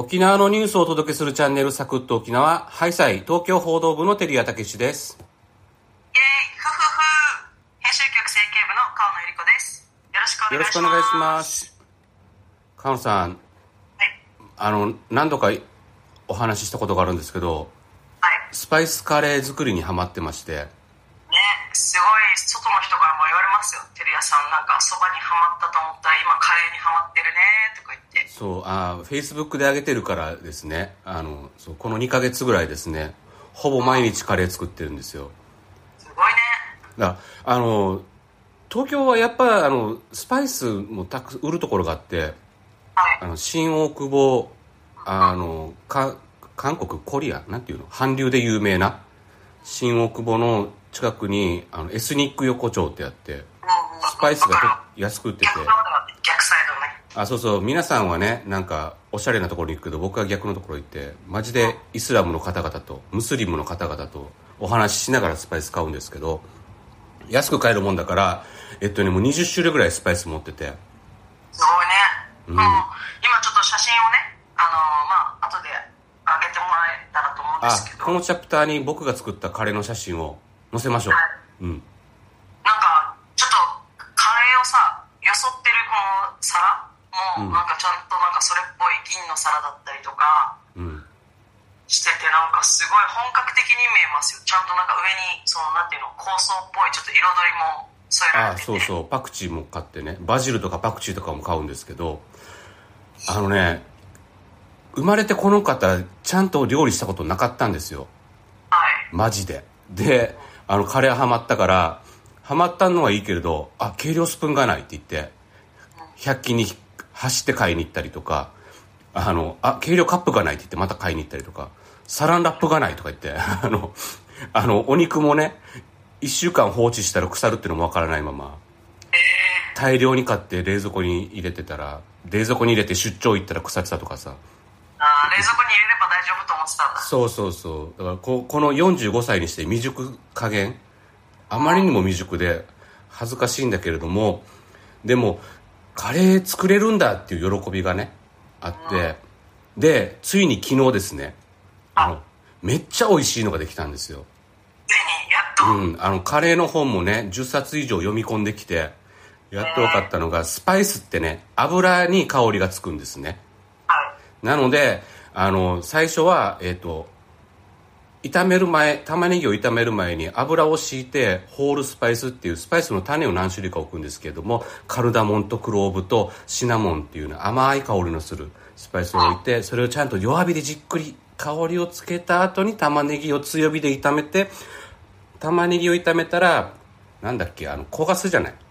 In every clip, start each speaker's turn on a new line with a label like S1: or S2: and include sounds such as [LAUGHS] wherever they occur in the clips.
S1: 沖縄のニュースをお届けするチャンネルサクッと沖縄。ハイサイ東京報道部の照屋武です。
S2: イェーイふふふ編集局整形部の川野ゆり子です。よろしくお
S1: よろ
S2: 願いします。
S1: しくお願いします。河野さん。
S2: はい。
S1: あの何度かお話ししたことがあるんですけど
S2: はい。
S1: スパイスカレー作りにハマってまして。
S2: ねすごい外の人からも言われますよ。照屋さんなんかそばにはまったと思ったら今カレーにはまってるねとか言って
S1: そうあフェイスブックで上げてるからですね。あのそうこの2ヶ月ぐらいですね。ほぼ毎日カレー作ってるんですよ。
S2: すごいね。
S1: だからあの東京はやっぱあのスパイスもたく売るところがあって
S2: はい。
S1: あの新大久保あのか韓国コリアなんていうの？韓流で有名な新大久保の近くにあのエスニック横丁ってあってスパイスが安く売ってて。
S2: る逆サ
S1: あそうそう。皆さんはねなんかおしゃれなところに行くけど僕は逆のところ行ってマジでイスラムの方々とムスリムの方々とお話ししながらスパイス買うんですけど安く買えるもんだからえっとねもう20種類ぐらいスパイス持ってて。
S2: すごいね、うん、今ちょっと写真をねあのーまあ後で上げてもらえたらと思うんで
S1: あ
S2: すけど。
S1: このチャプターに僕が作ったカレーの写真を載せましょう。うん
S2: なんかちょっとカレーをさよそってるこの皿も
S1: うん
S2: なんかちゃんとなんかそれっぽい銀の皿だったりとか
S1: うん
S2: しててなんかすごい本格的に見えますよちゃんとなんか上にそのなんていうの香草っぽいちょっと彩りも添えられてて
S1: そうそう。パクチーも買ってね。バジルとかパクチーとかも買うんですけどあのね生まれてこの方ちゃんと料理したことなかったんですよ。
S2: はい
S1: マジで。であのカレーハマったからハマったのはいいけれどあ計量スプーンがないって言って100均に走って買いに行ったりとかあのあ計量カップがないって言ってまた買いに行ったりとかサランラップがないとか言って [LAUGHS] あのあのお肉もね1週間放置したら腐るっていうのもわからないまま。大量に買って冷蔵庫に入れてたら冷蔵庫に入れて出張行ったら腐ってたとかさ。
S2: あー冷蔵庫に入れれば大丈夫と思ってたんだ。
S1: そうそうそう。だからここの45歳にして未熟加減。あまりにも未熟で恥ずかしいんだけれどもでもカレー作れるんだっていう喜びがねあって。でついに昨日ですね。あのめっちゃ美味しいのができたんですようん、あのカレーの本もね10冊以上読み込んできてやっと分かったのがスパイスってね油に香りがつくんですね。
S2: はい。
S1: なのであの最初はえっ、と炒める前玉ねぎを炒める前に油を敷いてホールスパイスっていうスパイスの種を何種類か置くんですけれどもカルダモンとクローブとシナモンっていうね甘い香りのするスパイスを置いてそれをちゃんと弱火でじっくり香りをつけた後に玉ねぎを強火で炒めて玉ねぎを炒めたらなんだっけあの焦がすじゃない？
S2: はい。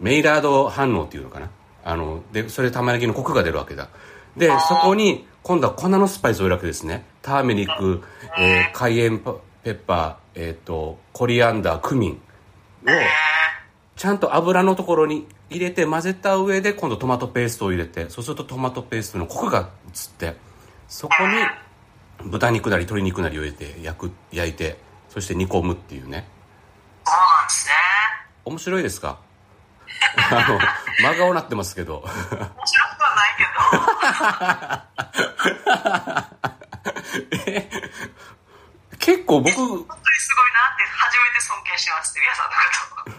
S1: メイラード反応っていうのかな？あのでそれで玉ねぎのコクが出るわけだ。でそこに今度は粉のスパイスを入れるわけですね。ターメリック、えーカイエンペッパー、えー、とコリアンダークミンをちゃんと油のところに入れて混ぜた上で今度トマトペーストを入れてそうするとトマトペーストのコクが移ってそこに豚肉なり鶏肉なりを入れて焼く焼いてそして煮込むっていうね。
S2: そうなんですね。
S1: 面白いですか？あの真顔なってますけど。
S2: 面白くはないけど。[LAUGHS]
S1: 結構僕
S2: 本当にすごいなって初めて尊敬しますテリアさん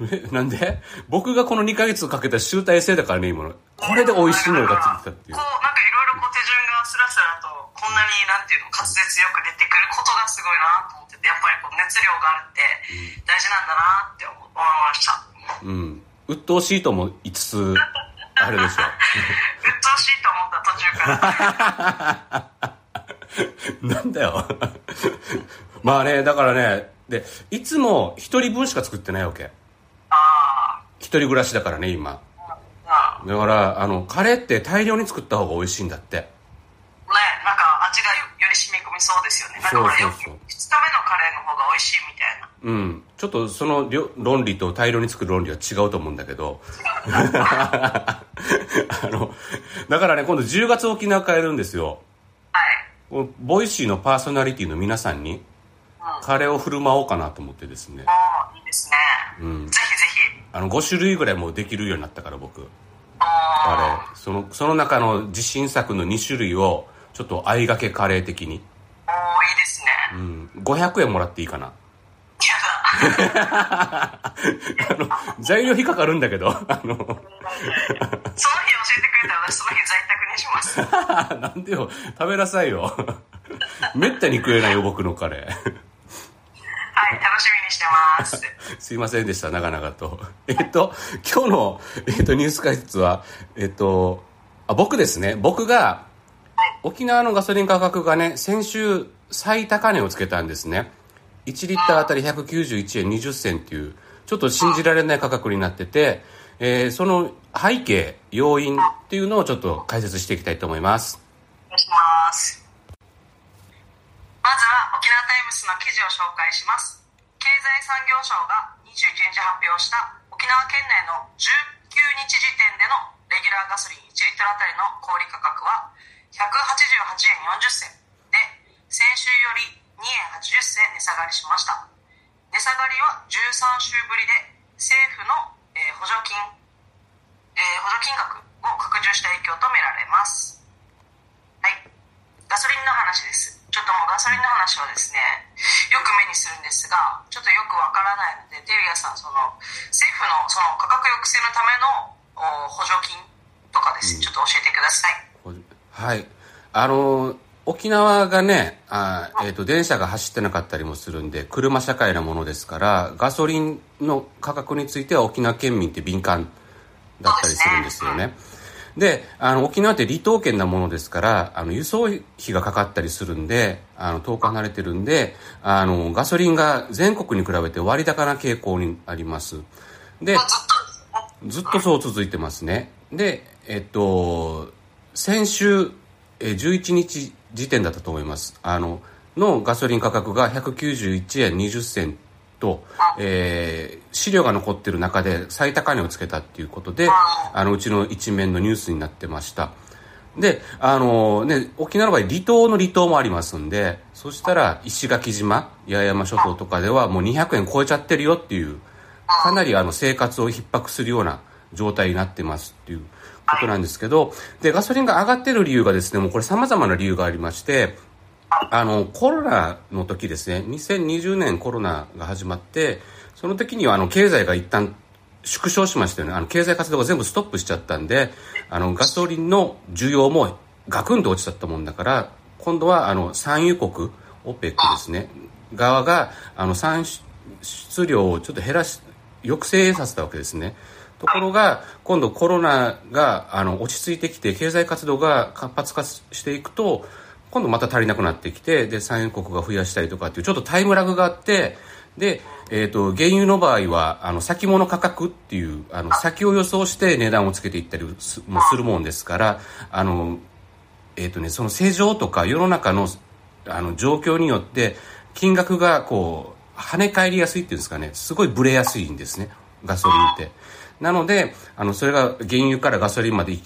S2: のこと。
S1: えなんで？僕がこの2ヶ月かけた集大成だからね今の。これで美味しいのがついてたっていう。
S2: こうなんかいろいろこう手順がスラスラとこんなになんていうの滑舌よく出てくることがすごいなとやっぱりこう熱量があるって大事なんだなって思思いました。
S1: うん。鬱陶しいとも言いつつ [LAUGHS] あれでしょ
S2: 鬱陶しいと思った途中から。[LAUGHS]
S1: なんだよ。まあねだからねでいつも一人分しか作ってないわけ。
S2: あ
S1: 一人暮らしだからね今。
S2: ああ
S1: だからあのカレーって大量に作った方が美味しいんだって
S2: り染み込みそうですよね。なんかほら2
S1: そうそう。そう
S2: 日目のカレーの方が美味しいみたいな。
S1: うん。ちょっとその論理と大量に作る論理は違うと思うんだけど。[LAUGHS] あのだからね今度10月沖縄帰るんですよ。
S2: はい。
S1: ボイシーのパーソナリティの皆さんにカレーを振る舞おうかなと思ってですね。
S2: ああいいですね、
S1: ん。
S2: ぜひぜひ。
S1: あの5種類ぐらいもうできるようになったから僕。
S2: あ
S1: あれそのその中の自信作の2種類をちょっと相掛けカレー的に、
S2: いいですね。
S1: うん、500円もらっていいかな？[LAUGHS] あの材料費かかるんだけどあの
S2: その日教えてくれたら私その日在宅にします。[LAUGHS]
S1: なんでよ食べなさいよめったに食えないよ僕のカレー
S2: はい、楽しみにしてます。[LAUGHS]
S1: すいませんでした、長々と。えっと、今日の、えっと、ニュース解説は、えっと、あ、僕ですね。僕が、沖縄のガソリン価格がね、先週最高値をつけたんですね。1リッターあたり191円20銭っていう、ちょっと信じられない価格になってて、えーその背景、要因っていうのをちょっと解説していきたいと思います。
S2: お願いします。まずは沖縄タイムスの記事を紹介します。経済産業省が21日発表した沖縄県内の19日時点でのレギュラーガソリン1リットルあたりの小売価格は188円40銭先週より2円80銭値下がりしました。値下がりは13週ぶりで政府の、えー補助金、えー補助金額を拡充した影響とみられます。はい。ガソリンの話です。ちょっともうガソリンの話はですね、よく目にするんですが、ちょっとよくわからないので、テリアさん、その、政府のその価格抑制のためのお補助金とかですね、ちょっと教えてください。
S1: はい。あの、沖縄がね、あえっ、と、電車が走ってなかったりもするんで、車社会なものですから、ガソリンの価格については沖縄県民って敏感だったりするんですよね。で、あの、沖縄って離島県なものですから、あの、輸送費がかかったりするんで、あの、遠く離れてるんで、あの、ガソリンが全国に比べて割高な傾向にあります。で、
S2: ずっと
S1: そう続いてますね。で、えっと、先週、えー11日時点だったと思います。あの、のガソリン価格が191円20銭と、えー資料が残ってる中で最高値をつけたっていうことで、あの、うちの一面のニュースになってました。で、あのね、沖縄の場合、離島の離島もありますんで、そしたら石垣島、八重山諸島とかではもう200円超えちゃってるよっていう、かなりあの生活を逼迫するような状態になってますっていうことなんですけど、で、ガソリンが上がってる理由がですね、もうこれ様々な理由がありまして、あの、コロナの時ですね、2020年コロナが始まって、その時にはあの、経済が一旦縮小しましたよね。あの、経済活動が全部ストップしちゃったんで、あの、ガソリンの需要もガクンと落ちちゃったもんだから、今度はあの、産油国、オペックですね、側が、あの、産出量をちょっと減らし、抑制させたわけですね。ところが、今度コロナが、あの、落ち着いてきて、経済活動が活発化していくと、今度また足りなくなってきて、で、産油国が増やしたりとかっていう、ちょっとタイムラグがあって、で、えっ、と、原油の場合は、あの、先物価格っていう、あの、先を予想して値段をつけていったりもするもんですから、あの、えっ、とね、その正常とか世の中の、あの、状況によって、金額がこう、跳ね返りやすいっていうんですかね、すごいブレやすいんですね、ガソリンって。なので、あの、それが原油からガソリンまで末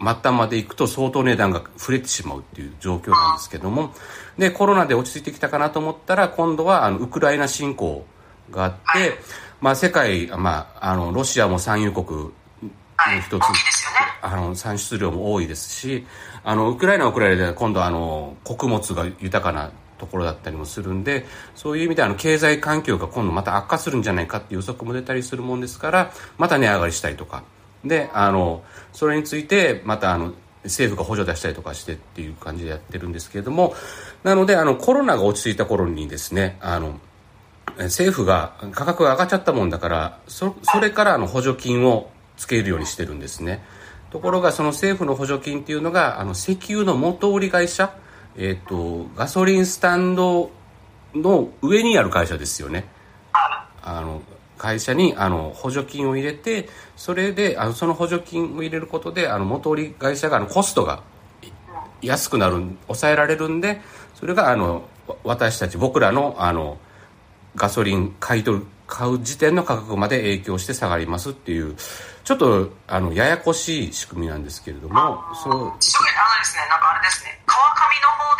S1: 端まで行くと相当値段が触れてしまうっていう状況なんですけども、で、コロナで落ち着いてきたかなと思ったら、今度は、あの、ウクライナ侵攻があって、まあ、世界、まあ、あの、ロシアも産油国の
S2: はい。
S1: 一つ。あの、産出量も多いですし、あの、ウクライナはウクライナで今度あの、穀物が豊かなところだったりもするんで、そういう意味であの、経済環境が今度また悪化するんじゃないかっていう予測も出たりするもんですから、また値上がりしたりとか。で、あの、それについて、またあの、政府が補助出したりとかしてっていう感じでやってるんですけれども、なので、あの、コロナが落ち着いた頃にですね、あの、政府が価格が上がっちゃったもんだからそそれからあの補助金をつけるようにしてるんですねところがその政府の補助金っていうのがあの石油の元売り会社、えっとガソリンスタンドの上にある会社ですよね。あの会社にあの補助金を入れてそれであのその補助金を入れることであの元売り会社があのコストが安くなる抑えられるんでそれがあの私たち僕らのあのガソリン買い取る買う時点の価格まで影響して下がりますっていうちょっとあのややこしい仕組みなんですけれどもそう。
S2: 特にあのですね、なんかあれですね、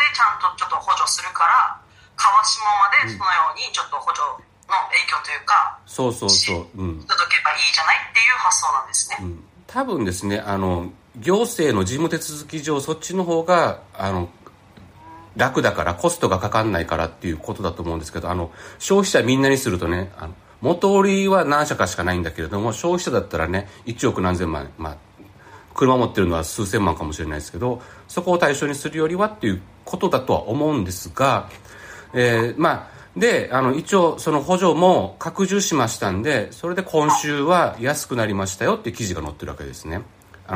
S2: でちゃんとちょっと補助するから、川下までそのようにちょっと補助の影響というか、
S1: そうそうそう。うん。
S2: 届けばいいじゃないっていう発想なんですね。
S1: うん。多分ですねあの行政の事務手続き上そっちの方があの楽だからコストがかかんないからっていうことだと思うんですけどあの消費者みんなにするとねあの元売りは何社かしかないんだけれども消費者だったらね1億何千万まあ車持ってるのは数千万かもしれないですけどそこを対象にするよりはっていうことだとは思うんですが、えー、まあであの一応その補助も拡充しましたんでそれで今週は安くなりましたよっていう記事が載ってるわけですね。あ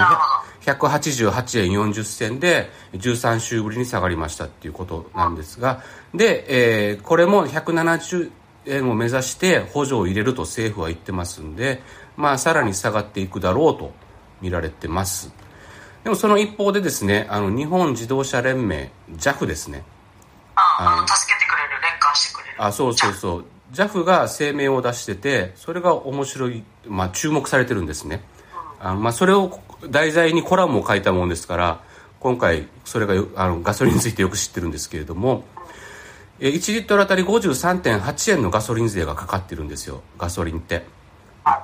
S1: の188円40銭で13週ぶりに下がりましたっていうことなんですがで、えー、これも170円を目指して補助を入れると政府は言ってますんでまあさらに下がっていくだろうと見られてます。でもその一方でですねあの日本自動車連盟 JAF ですね。
S2: あの助けてくれる連関してくれる。
S1: あそうそうそう。JAF が声明を出しててそれが面白い、まあ、注目されてるんですね、あのまあ、それを題材にコラムを書いたもんですから今回それがあのガソリンについてよく知ってるんですけれども1リットルあたり53.8円のガソリン税がかかってるんですよ。ガソリンって。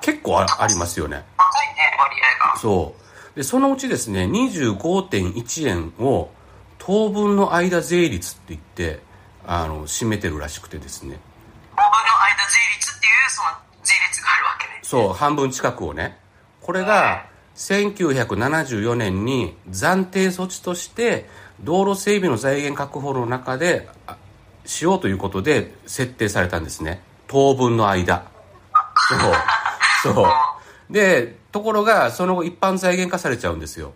S1: 結構あありますよねそう。でそのうちですね25.1円を当分の間税率って言ってあの占めてるらしくてですね。
S2: 当分の間税率っていうその税率があるわけね。
S1: そう半分近くをね。これが1974年に暫定措置として道路整備の財源確保の中でしようということで設定されたんですね。当分の間。そう。そう [LAUGHS] でところがその後一般財源化されちゃうんですよ。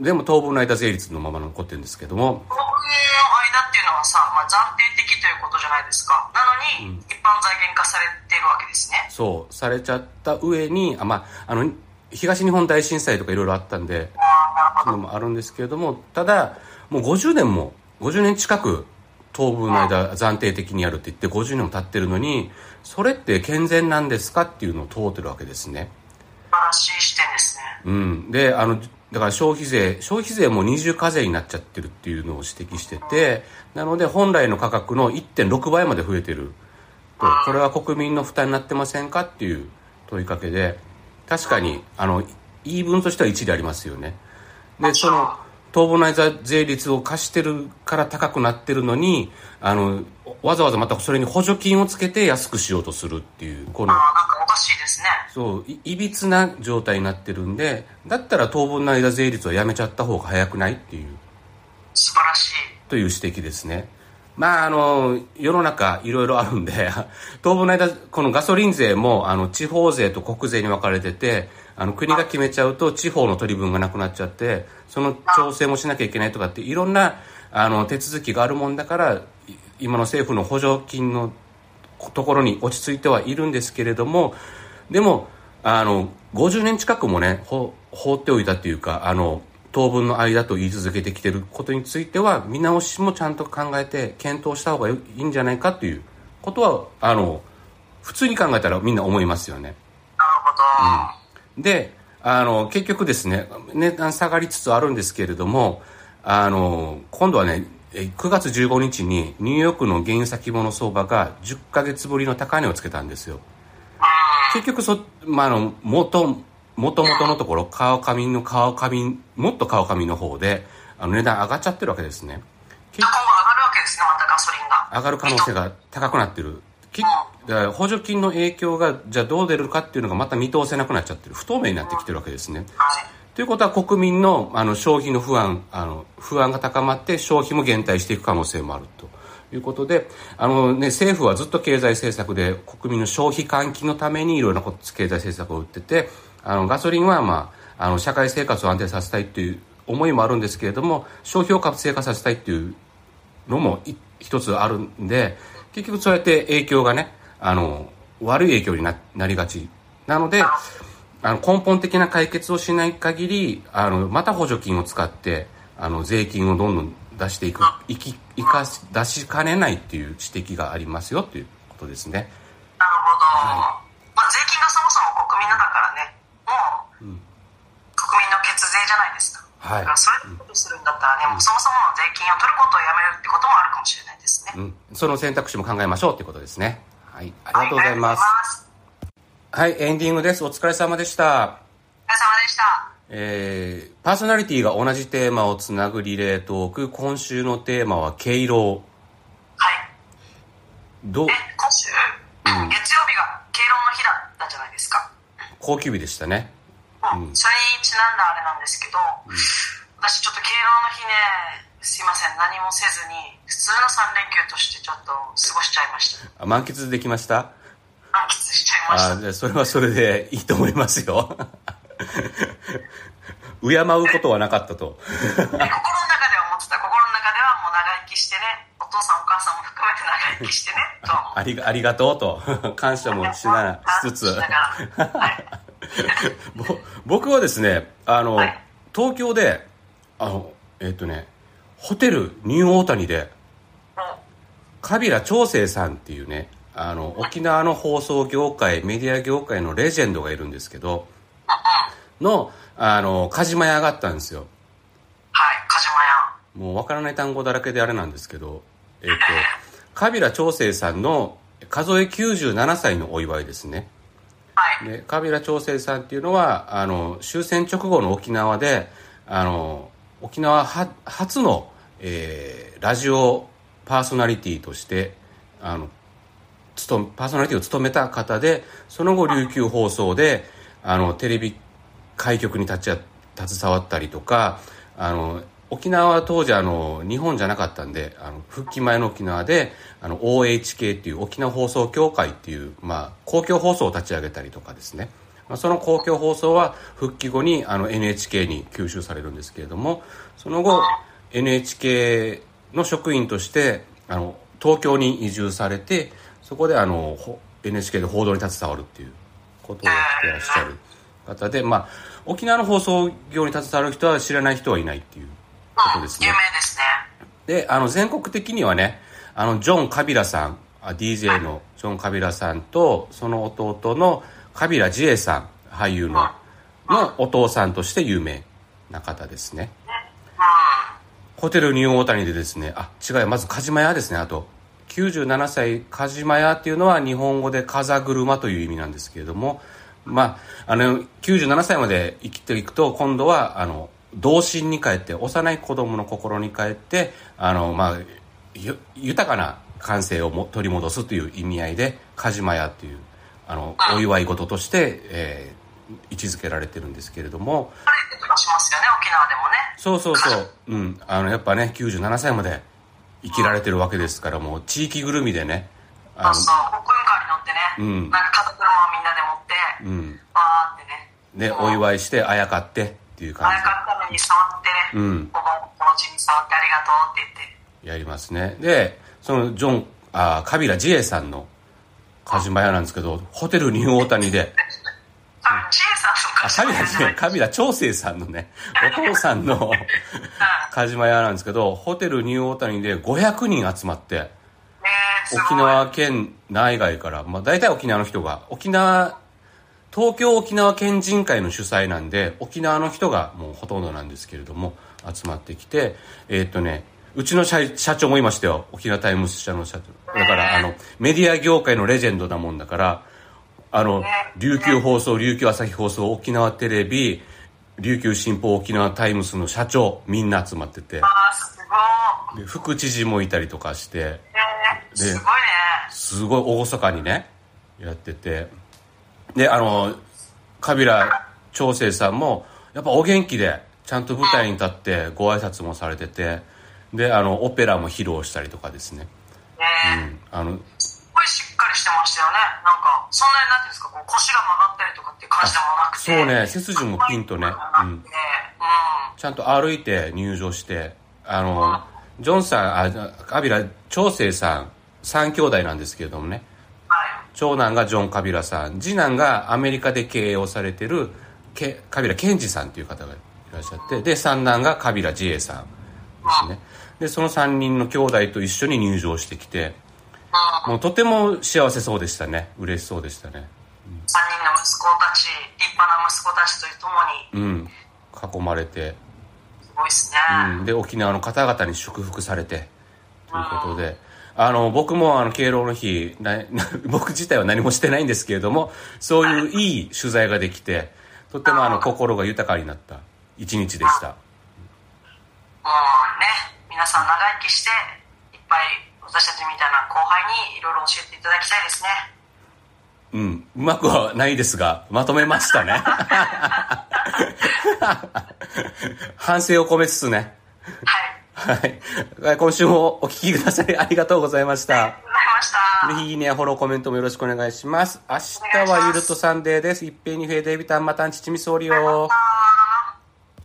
S1: でも当分の間税率のまま残ってるんですけども。
S2: 当分の間っていうのはさ、まあ、暫定的ということじゃないですか。なのに、うん、一般財源化されてるわけですね。
S1: そうされちゃった上にあまああの東日本大震災とかいろいろあったんでそういうのもあるんですけれどもただもう50年も50年近く当分の間暫定的にやるって言って50年も経ってるのにそれって健全なんですかっていうのを問うてるわけですね。
S2: 素晴らしい視点ですね。
S1: うん。であのだから消費税消費税も二重課税になっちゃってるっていうのを指摘しててなので本来の価格の1.6倍まで増えてる。とこれは国民の負担になってませんかっていう問いかけで確かにあの言い分としては一理ありますよね。でその当分の間税率を貸してるから高くなってるのにあのわざわざまたそれに補助金をつけて安くしようとするっていう
S2: このあなんかおかしいですね。
S1: そういびつな状態になってるんでだったら当分の間税率をやめちゃった方が早くないっていう。
S2: 素晴らしい。
S1: という指摘ですね。まあ、あの、世の中いろいろあるんで、[LAUGHS] 当分の間、このガソリン税も、あの、地方税と国税に分かれてて、あの、国が決めちゃうと地方の取り分がなくなっちゃって、その調整もしなきゃいけないとかって、いろんな、あの、手続きがあるもんだから、今の政府の補助金のところに落ち着いてはいるんですけれども、でも、あの、50年近くもね、放っておいたっていうか、あの、当分の間と言い続けてきてることについては見直しもちゃんと考えて検討した方がいいんじゃないかということはあの普通に考えたらみんな思いますよね。なる
S2: ほ
S1: ど、うん、であの結局ですね値段下がりつつあるんですけれどもあの今度はね9月15日にニューヨークの原油先物相場が10ヶ月ぶりの高値をつけたんですよ。結局そ、まあ、あの元もともとのところ、川上の川上、もっと川上の方で、あの値段上がっちゃってるわけですね。
S2: 結構上がるわけですね、またガソリンが。
S1: 上がる可能性が高くなってる。だから補助金の影響が、じゃあどう出るかっていうのがまた見通せなくなっちゃってる。不透明になってきてるわけですね。はい。ということは国民のあの消費の不安、あの、不安が高まって消費も減退していく可能性もあると。いうことで、あのね、政府はずっと経済政策で国民の消費喚起のためにいろいろな経済政策を打ってて、あのガソリンは、まあ、あの社会生活を安定させたいっていう思いもあるんですけれども消費を活性化させたいっていうのも一つあるんで結局そうやって影響がねあの悪い影響にななりがち。なのであの根本的な解決をしない限りあのまた補助金を使ってあの税金をどんどん出していくいきいか出しかねないっていう指摘がありますよということですね。
S2: なるほど、はい、まあ、税金がそもそも国民のだからね国民の血税じゃないですか。はい、だからそれでことするんだったらね、うん、もうそもそもの税金を取ることをやめるってこともあるかもしれないですね。
S1: うん、その選択肢も考えましょうということですね。はい、ありがとうございます。はい、はい、エンディングです。お疲れ様でした。えー、パーソナリティが同じテーマをつなぐリレートーク今週のテーマは敬老
S2: はい。
S1: どう？
S2: え、今週、月曜日が敬老の日だったじゃないですか。
S1: 高級日でしたね
S2: うん。それにちなんだあれなん私ちょっと敬老の日ね、すいません、何もせずに、普通の3連休としてちょっと過ごしちゃいました。
S1: あ満喫できました？
S2: 満喫しちゃいました。
S1: あでそれはそれでいいと思いますよ。[LAUGHS] 敬うことはなかったと。
S2: で心の中では思ってた。心の中ではもう長生きしてねお父さんお母さんも含めて長生きしてねと [LAUGHS]
S1: ありがありがとうと。[LAUGHS] 感謝もしなしつつ。僕はですねあの、
S2: はい
S1: 東京であのえっ、とねホテルニューオータニでカビラ長生さんっていうねあの沖縄の放送業界メディア業界のレジェンドがいるんですけどのあのカジマ屋があったんですよ。
S2: はい鹿島屋。
S1: もうわからない単語だらけであれなんですけどえっ、とカビラ長生さんの数え97歳のお祝いですね。
S2: はい
S1: でカビラ長生さんっていうのはあの終戦直後の沖縄であの沖縄初の、えーラジオパーソナリティとしてあのパーソナリティを務めた方でその後琉球放送であのテレビ開局に立ち携わったりとかあの沖縄は当時あの日本じゃなかったんであの復帰前の沖縄であの OHK っていう沖縄放送協会っていう、まあ、公共放送を立ち上げたりとかですね、まあ、その公共放送は復帰後にあの NHK に吸収されるんですけれどもその後 NHK の職員としてあの東京に移住されてそこであの NHK で報道に携わるっていうことをやってらっしゃる方で、まあ、沖縄の放送業に携わる人は知らない人はいないっていうことですね。
S2: 有名ですね。
S1: であの全国的にはねあのジョン・カビラさんあ DJ のジョン・カビラさんとその弟のカビラ・ジエさん俳優ののお父さんとして有名な方ですね。ホテルニューオータニでですねあ違うまずカジマ屋ですねあと。97歳カジマ屋っていうのは日本語で風車という意味なんですけれどもまああの97歳まで生きていくと今度はあの童心に帰って幼い子供の心に帰ってあのまあゆ豊かな感性をも取り戻すという意味合いでカジマ屋っていうあのお祝い事として、えー位置づけられてるんですけれども。
S2: しますよね沖縄でもね。
S1: そうそうそう、うん、あのやっぱね97歳まで生きられてるわけですからもう地域ぐるみでねあ
S2: あそう国運カーに乗ってね、
S1: うん。
S2: なんか家族のをみんなで持って、
S1: の、うん、
S2: バーってね。
S1: でお祝いしてあやかってっていう感
S2: あやかったのに触って
S1: うん、
S2: おばおばじに触ってありがとうって言って。
S1: やりますね。でそのジョンあカビラ・ジエさんのカジマ屋なんですけどホテルニューオータニで。
S2: 多分ジエさんの
S1: あカビラ
S2: じゃない。
S1: カビラ長生さんのね。お父さんの [LAUGHS] カジマ屋なんですけどホテルニューオータニで500人集まって沖縄県内外から、まあ、大体沖縄の人が沖縄東京沖縄県人会の主催なんで沖縄の人がもうほとんどなんですけれども集まってきてえーっとねうちの社社長もいましたよ。沖縄タイムズ社の社長。だからあのメディア業界のレジェンドなもんだからあの琉球放送琉球朝日放送沖縄テレビ琉球新報沖縄タイムズの社長みんな集まってて。
S2: あーすごい。
S1: で副知事もいたりとかして。す
S2: ごいね。
S1: すごい厳かにねやっててであのカビラ長生さんもやっぱお元気でちゃんと舞台に立ってご挨拶もされててであのオペラも披露したりとかですね、
S2: ね
S1: うん、あの
S2: すごいしっかりしてましたよね。なんかそんなになんていうんですかこう腰が曲がったりとかっていう感じでもなくて。
S1: そうね背筋もピンとね、うん、
S2: ね
S1: ちゃんと歩いて入場してあのジョンさんあカビラ長生さん3兄弟なんですけれどもね長男がジョン・カビラさん。次男がアメリカで経営をされてるケカビラ・ケンジさんという方がいらっしゃって。で三男がカビラ・ジエさん。ですね。でその3人の兄弟と一緒に入場してきて。もうとても幸せそうでしたね。嬉しそうでしたね。
S2: 3人の息子たち立派な息子たちとともに。
S1: うん。囲まれて、
S2: すごいですね、
S1: うん、で沖縄の方々に祝福されて。ということであの僕もあの敬老の日な [LAUGHS] 僕自体は何もしてないんですけれどもそういういい取材ができてとてもあの心が豊かになった一日でした。
S2: もうね皆さん長生きしていっぱい私たちみたいな後輩にいろいろ教えていただきたいですね。
S1: うん。うまくはないですがまとめましたね。[LAUGHS] 反省を込めつつね。
S2: はい
S1: はい今週もお聞きくださりありがとうございました
S2: ありがとうございました
S1: ぜひいいね、フォロー、コメントもよろしくお願いします。明日はゆるっとサンデーです。いっぺんにフェーデービタン、またんちちみそうりよ。